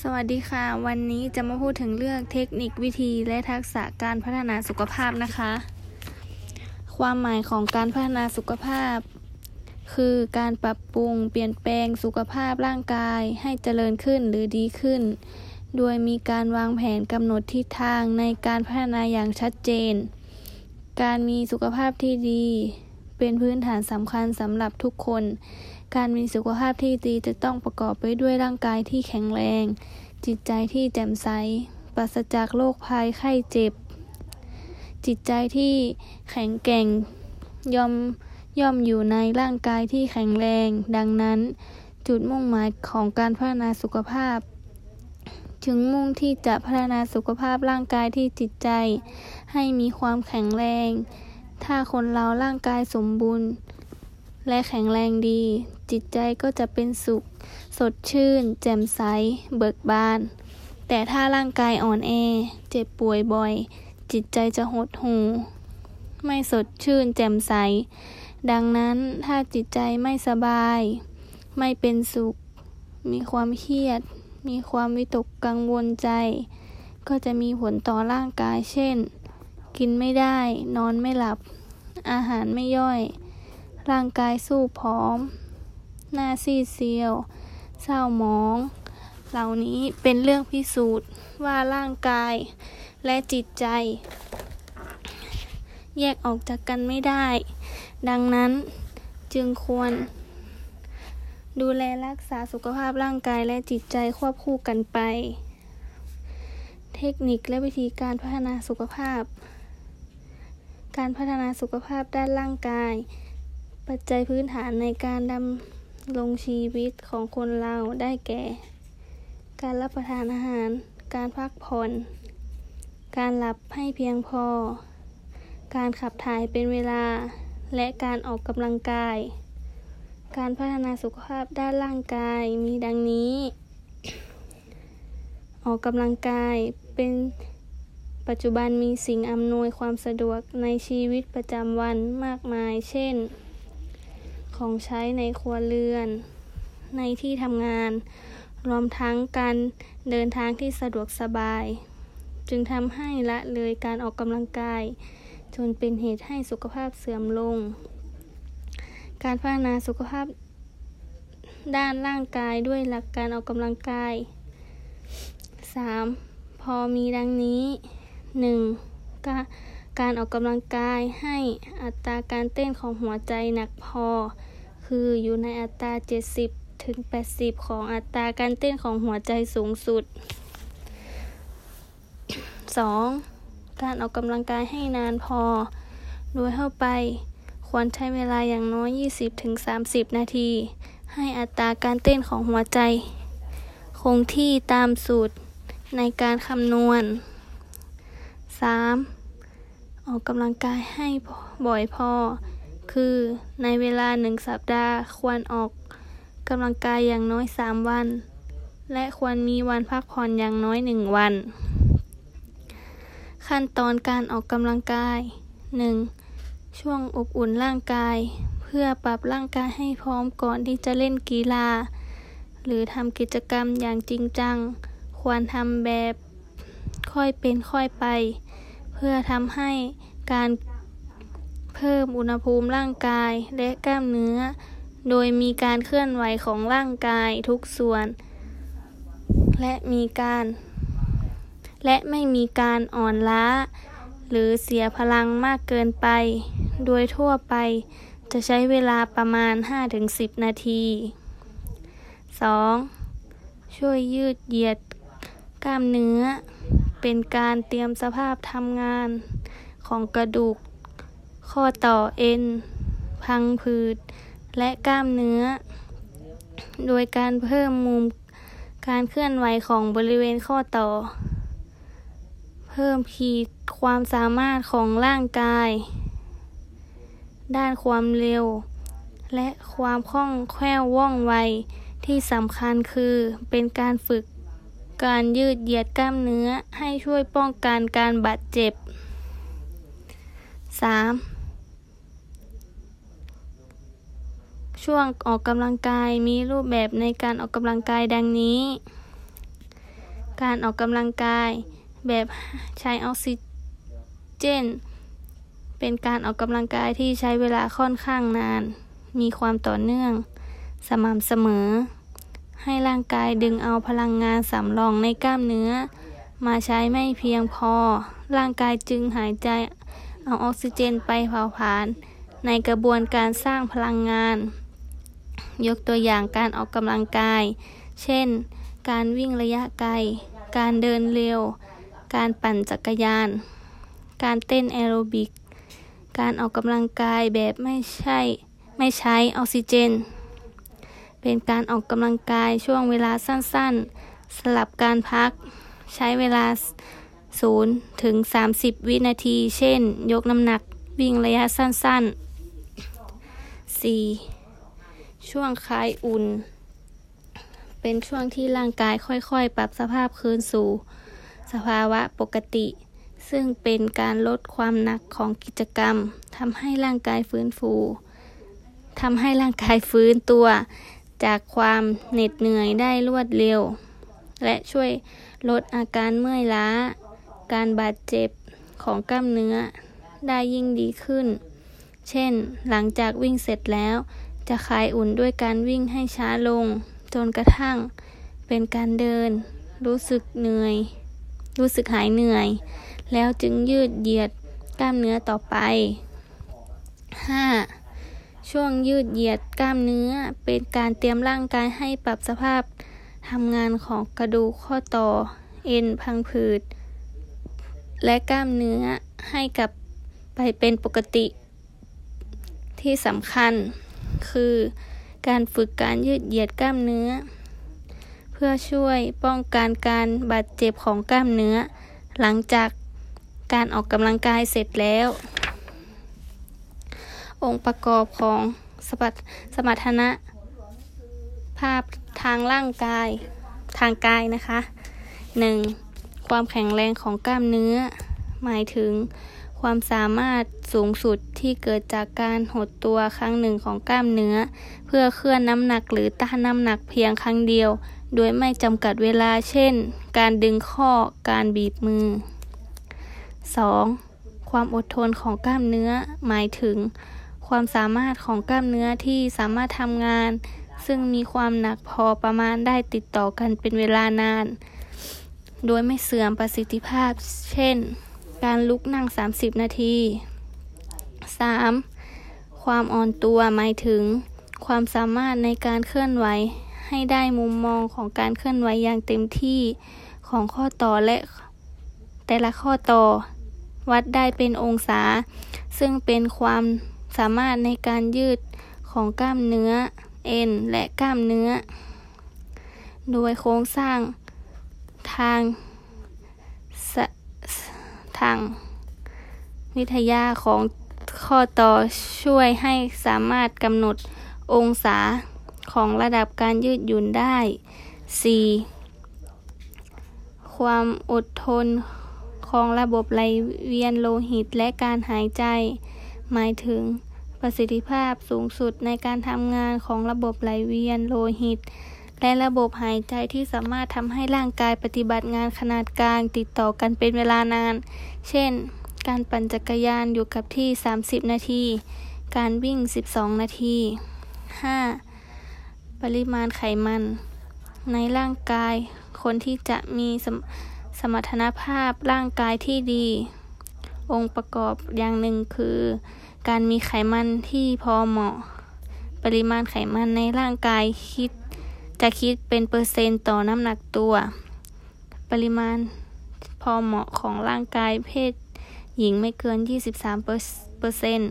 สวัสดีค่ะ วันนี้จะมาพูดถึงเรื่องเทคนิควิธีและทักษะการพัฒนาสุขภาพนะคะ ความหมายของการพัฒนาสุขภาพ คือการปรับปรุงเปลี่ยนแปลงสุขภาพร่างกายให้เจริญขึ้นหรือดีขึ้น โดยมีการวางแผนกำหนดทิศทางในการพัฒนาอย่างชัดเจน การมีสุขภาพที่ดี เป็นพื้นฐานสำคัญสำหรับทุกคน การมีสุขภาพที่ดีจะต้องประกอบไปด้วยร่างกายที่แข็งแรง จิตใจที่แจ่มใส ปราศจากโรคภัยไข้เจ็บ จิตใจที่แข็งแกร่งยอมย่อมอยู่ในร่างกายที่แข็งแรง ดังนั้น จุดมุ่งหมายของการพัฒนาสุขภาพถึงมุ่งที่จะพัฒนาสุขภาพร่างกายที่จิตใจ ให้มีความแข็งแรง ถ้าคนเราร่างกายสมบูรณ์ และแข็งแรงดี จิตใจก็จะเป็นสุข สดชื่น แจ่มใส เบิกบาน แต่ถ้าร่างกายอ่อนแอ เจ็บป่วยบ่อย จิตใจจะหดหู่ไม่สดชื่น แจ่มใส ดังนั้นถ้าจิตใจไม่สบาย ไม่เป็นสุข มีความเครียด มีความวิตกกังวลใจ ก็จะมีผลต่อร่างกาย เช่น กินไม่ได้ นอนไม่หลับ อาหารไม่ย่อย ร่างกายสู้ผอม หน้าซีเซียว เศร้าหมอง เหล่านี้เป็นเรื่องพิสูจน์ว่าร่างกายและจิตใจ แยกออกจากกันไม่ได้ ดังนั้นจึงควร ดูแลรักษาสุขภาพร่างกายและจิตใจควบคู่กันไป เทคนิคและวิธีการพัฒนาสุขภาพ การพัฒนาสุขภาพด้านร่างกายปัจจัยพื้นฐานในการดำรงชีวิตของคนเราได้แก่ การรับประทานอาหาร การพักผ่อน การหลับให้เพียงพอ การขับถ่ายเป็นเวลา และการออกกำลังกาย การพัฒนาสุขภาพด้านร่างกายมีดังนี้ ออกกำลังกายเป็นปัจจุบันมีสิ่งอำนวยความสะดวกในชีวิตประจำวันมากมาย เช่น ของใช้ในครัวเรือน ในที่ทำงาน รวมทั้งการเดินทางที่สะดวกสบาย จึงทำให้ละเลยการออกกำลังกาย จนเป็นเหตุให้สุขภาพเสื่อมลง การพัฒนาสุขภาพด้านร่างกายด้วยหลักการออกกำลังกาย 3. พอมีดังนี้ 1. การ การออกกำลังกายให้อัตราการเต้นของหัวใจหนักพอ คืออยู่ในอัตรา 70 ถึง 80 ของอัตราการเต้นของหัวใจสูงสุด 2. การออกกำลังกายให้นานพอ โดยเข้าไปควรใช้เวลาอย่างน้อย 20-30 นาที ให้อัตราการเต้นของหัวใจ คงที่ตามสูตรในการคำนวณ 3. ออกกำลังกายให้บ่อยพอ คือในเวลาหนึ่งสัปดาห์ ควรออกกำลังกายอย่างน้อย 3 วัน และควรมีวันพักผ่อนอย่างน้อย 1 วัน ขั้นตอนการออกกำลังกาย 1. ช่วงอบอุ่นร่างกาย เพื่อปรับร่างกายให้พร้อมก่อนที่จะเล่นกีฬา หรือทำกิจกรรมอย่างจริงจัง ควรทำแบบค่อยเป็นค่อยไป เพื่อทำให้การเพิ่มอุณหภูมิร่างกายและกล้ามเนื้อ โดยมีการเคลื่อนไหวของร่างกายทุกส่วน และมีการ และไม่มีการอ่อนล้า หรือเสียพลังมากเกินไป โดยทั่วไปจะใช้เวลาประมาณ 5-10 นาที 2. ช่วยยืดเหยียดกล้ามเนื้อ เป็นการเตรียมสภาพทำงานของกระดูก ข้อต่อเอ็น พังผืด และกล้ามเนื้อ โดยการเพิ่มมุมการเคลื่อนไหวของบริเวณข้อต่อ เพิ่มขีดความสามารถของร่างกาย ด้านความเร็ว และความคล่องแคล่วว่องไวที่สำคัญคือเป็นการฝึก การยืดเหยียดกล้ามเนื้อให้ช่วยป้องกันการบาดเจ็บ 3. ช่วงออกกำลังกายมีรูปแบบในการออกกำลังกายดังนี้ การออกกำลังกายแบบใช้ออกซิเจน เป็นการออกกำลังกายที่ใช้เวลาค่อนข้างนาน มีความต่อเนื่อง สม่ำเสมอ ให้ร่างกายดึงเอาพลังงานสำรองในกล้ามเนื้อ มาใช้ไม่เพียงพอ ร่างกายจึงหายใจเอาออกซิเจนไปเผาผลาญในกระบวนการสร้างพลังงาน ยกตัวอย่างการออกกำลังกาย เช่น การวิ่งระยะไกล การเดินเร็ว การปั่นจักรยาน การเต้นแอโรบิก การออกกำลังกายแบบไม่ใช่ ไม่ใช้ออกซิเจน เป็นการออกกำลังกายช่วงเวลาสั้นๆ สลับการพัก ใช้เวลา 0 ถึง 30 วินาที เช่น ยกน้ำหนักวิ่งระยะสั้นๆ 4. ช่วงคลายอุ่น เป็นช่วงที่ร่างกายค่อยๆ ปรับสภาพคืนสู่ สภาวะปกติ ซึ่งเป็นการลดความหนักของกิจกรรมทำให้ร่างกายฟื้นฟูทำให้ร่างกายฟื้นตัว จากความเหน็ดเหนื่อยได้รวดเร็ว และช่วยลดอาการเมื่อยล้า การบาดเจ็บของกล้ามเนื้อได้ยิ่งดีขึ้น เช่น หลังจากวิ่งเสร็จแล้ว จะคลายอุ่นด้วยการวิ่งให้ช้าลง จนกระทั่ง เป็นการเดิน รู้สึกเหนื่อย รู้สึกหายเหนื่อย แล้วจึงยืดเหยียดกล้ามเนื้อต่อไป 5. ช่วงยืดเหยียดกล้ามเนื้อ เป็นการเตรียมร่างกายให้ปรับสภาพทำงานของกระดูกข้อต่อ เอ็นพังผืด และกล้ามเนื้อให้กลับไปเป็นปกติ ที่สำคัญคือการฝึกการยืดเหยียดกล้ามเนื้อ เพื่อช่วยป้องกันการบาดเจ็บของกล้ามเนื้อ หลังจากการออกกำลังกายเสร็จแล้ว องค์ประกอบของสมสมรรถนะ ภาพทางร่างกายทางกายนะคะ 1. ความแข็งแรงของกล้ามเนื้อ หมายถึงความสามารถสูงสุดที่เกิดจากการหดตัวครั้งหนึ่งของกล้ามเนื้อ เพื่อเคลื่อนน้ำหนักหรือต้านน้ำหนักเพียงครั้งเดียว โดยไม่จำกัดเวลาเช่น การดึงข้อการบีบมือ 2. ความอดทนของกล้ามเนื้อ หมายถึง ความสามารถของกล้ามเนื้อที่สามารถทำงาน ซึ่งมีความหนักพอประมาณได้ติดต่อกันเป็นเวลานาน โดยไม่เสื่อมประสิทธิภาพ เช่น การลุกนั่ง 30 นาที 3. ความอ่อนตัวหมายถึง ความสามารถในการเคลื่อนไหว ให้ได้มุมมองของการเคลื่อนไหวอย่างเต็มที่ของข้อต่อและแต่ละข้อต่อ วัดได้เป็นองศา ซึ่งเป็นความ สามารถในการยืดของกล้ามเนื้อ เอ็น และกล้ามเนื้อ โดยโครงสร้างทางทาง วิทยาของข้อต่อช่วยให้สามารถกำหนดองศาของระดับการยืดหยุ่นได้ 4. ความอดทนของระบบไหลเวียนโลหิตและการหายใจ หมายถึงประสิทธิภาพสูงสุดในการทำงานของระบบไหลเวียนโลหิต และระบบหายใจที่สามารถทำให้ร่างกายปฏิบัติงานขนาดกลางติดต่อกันเป็นเวลานาน เช่น การปั่นจักรยานอยู่กับที่ 30 นาที การวิ่ง 12 นาที 5. ปริมาณไขมัน ในร่างกายคนที่จะมีสมสมรรถนภาพร่างกายที่ดี องค์ประกอบอย่างหนึ่งคือ การมีไขมันที่พอเหมาะ ปริมาณไขมันในร่างกายคิด จะคิดเป็นเปอร์เซ็นต์ต่อน้ำหนักตัว ปริมาณพอเหมาะของร่างกายเพศหญิงไม่เกิน 23เปอร์เซ็นต์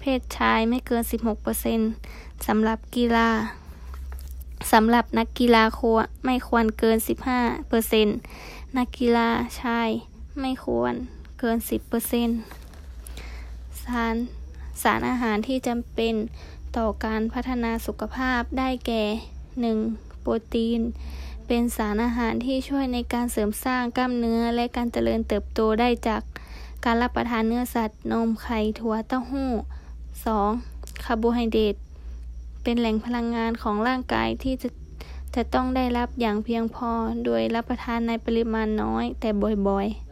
เพศชายไม่เกิน 16เปอร์เซ็นต์สำหรับกีฬาสำหรับนักกีฬาควรไม่ควรเกิน 15เปอร์เซ็นต์นักกีฬาชายไม่ควร เกิน 10เปอร์เซ็นต์สารสารอาหารที่จำเป็นต่อการพัฒนาสุขภาพได้แก่ 1. โปรตีน เป็นสารอาหารที่ช่วยในการเสริมสร้างกล้ามเนื้อและการเจริญเติบโตได้จากการรับประทานเนื้อสัตว์ นมไข่ถั่วเต้าหู้ 2. คาร์โบไฮเดรตเป็นแหล่งพลังงานของร่างกายที่จะจะจะต้องได้รับอย่างเพียงพอ โดยรับประทานในปริมาณน้อยแต่บ่อยๆ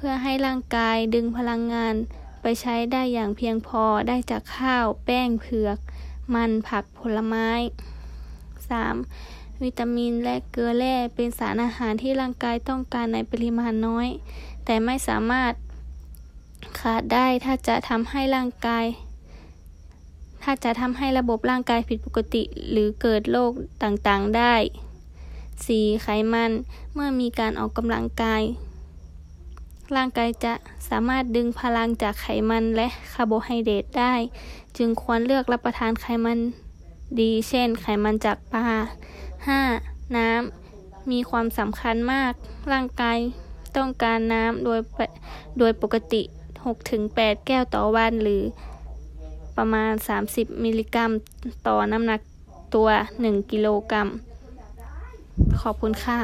เพื่อให้ร่างกายดึงพลังงานไปใช้ได้อย่างเพียงพอได้จากข้าว แป้งเผือก มันผักผลไม้ 3. วิตามินและเกลือแร่เป็นสารอาหารที่ร่างกายต้องการในปริมาณน้อย แต่ไม่สามารถขาดได้ถ้าจะทำให้ร่างกาย ถ้าจะทำให้ระบบร่างกายผิดปกติหรือเกิดโรคต่างๆได้ 4. ไขมันเมื่อมีการออกกำลังกาย ร่างกายจะสามารถดึงพลังจากไขมันและคาร์โบไฮเดรตได้ จึงควรเลือกรับประทานไขมันดี เช่น ไขมันจากปลา 5. น้ำ มีความสำคัญมาก ร่างกายต้องการน้ำโดยโดยปกติ 6-8 แก้วต่อวันหรือประมาณ 30 มิลลิกรัม ต่อน้ำหนักตัว 1 กิโลกรัม ขอบคุณค่ะ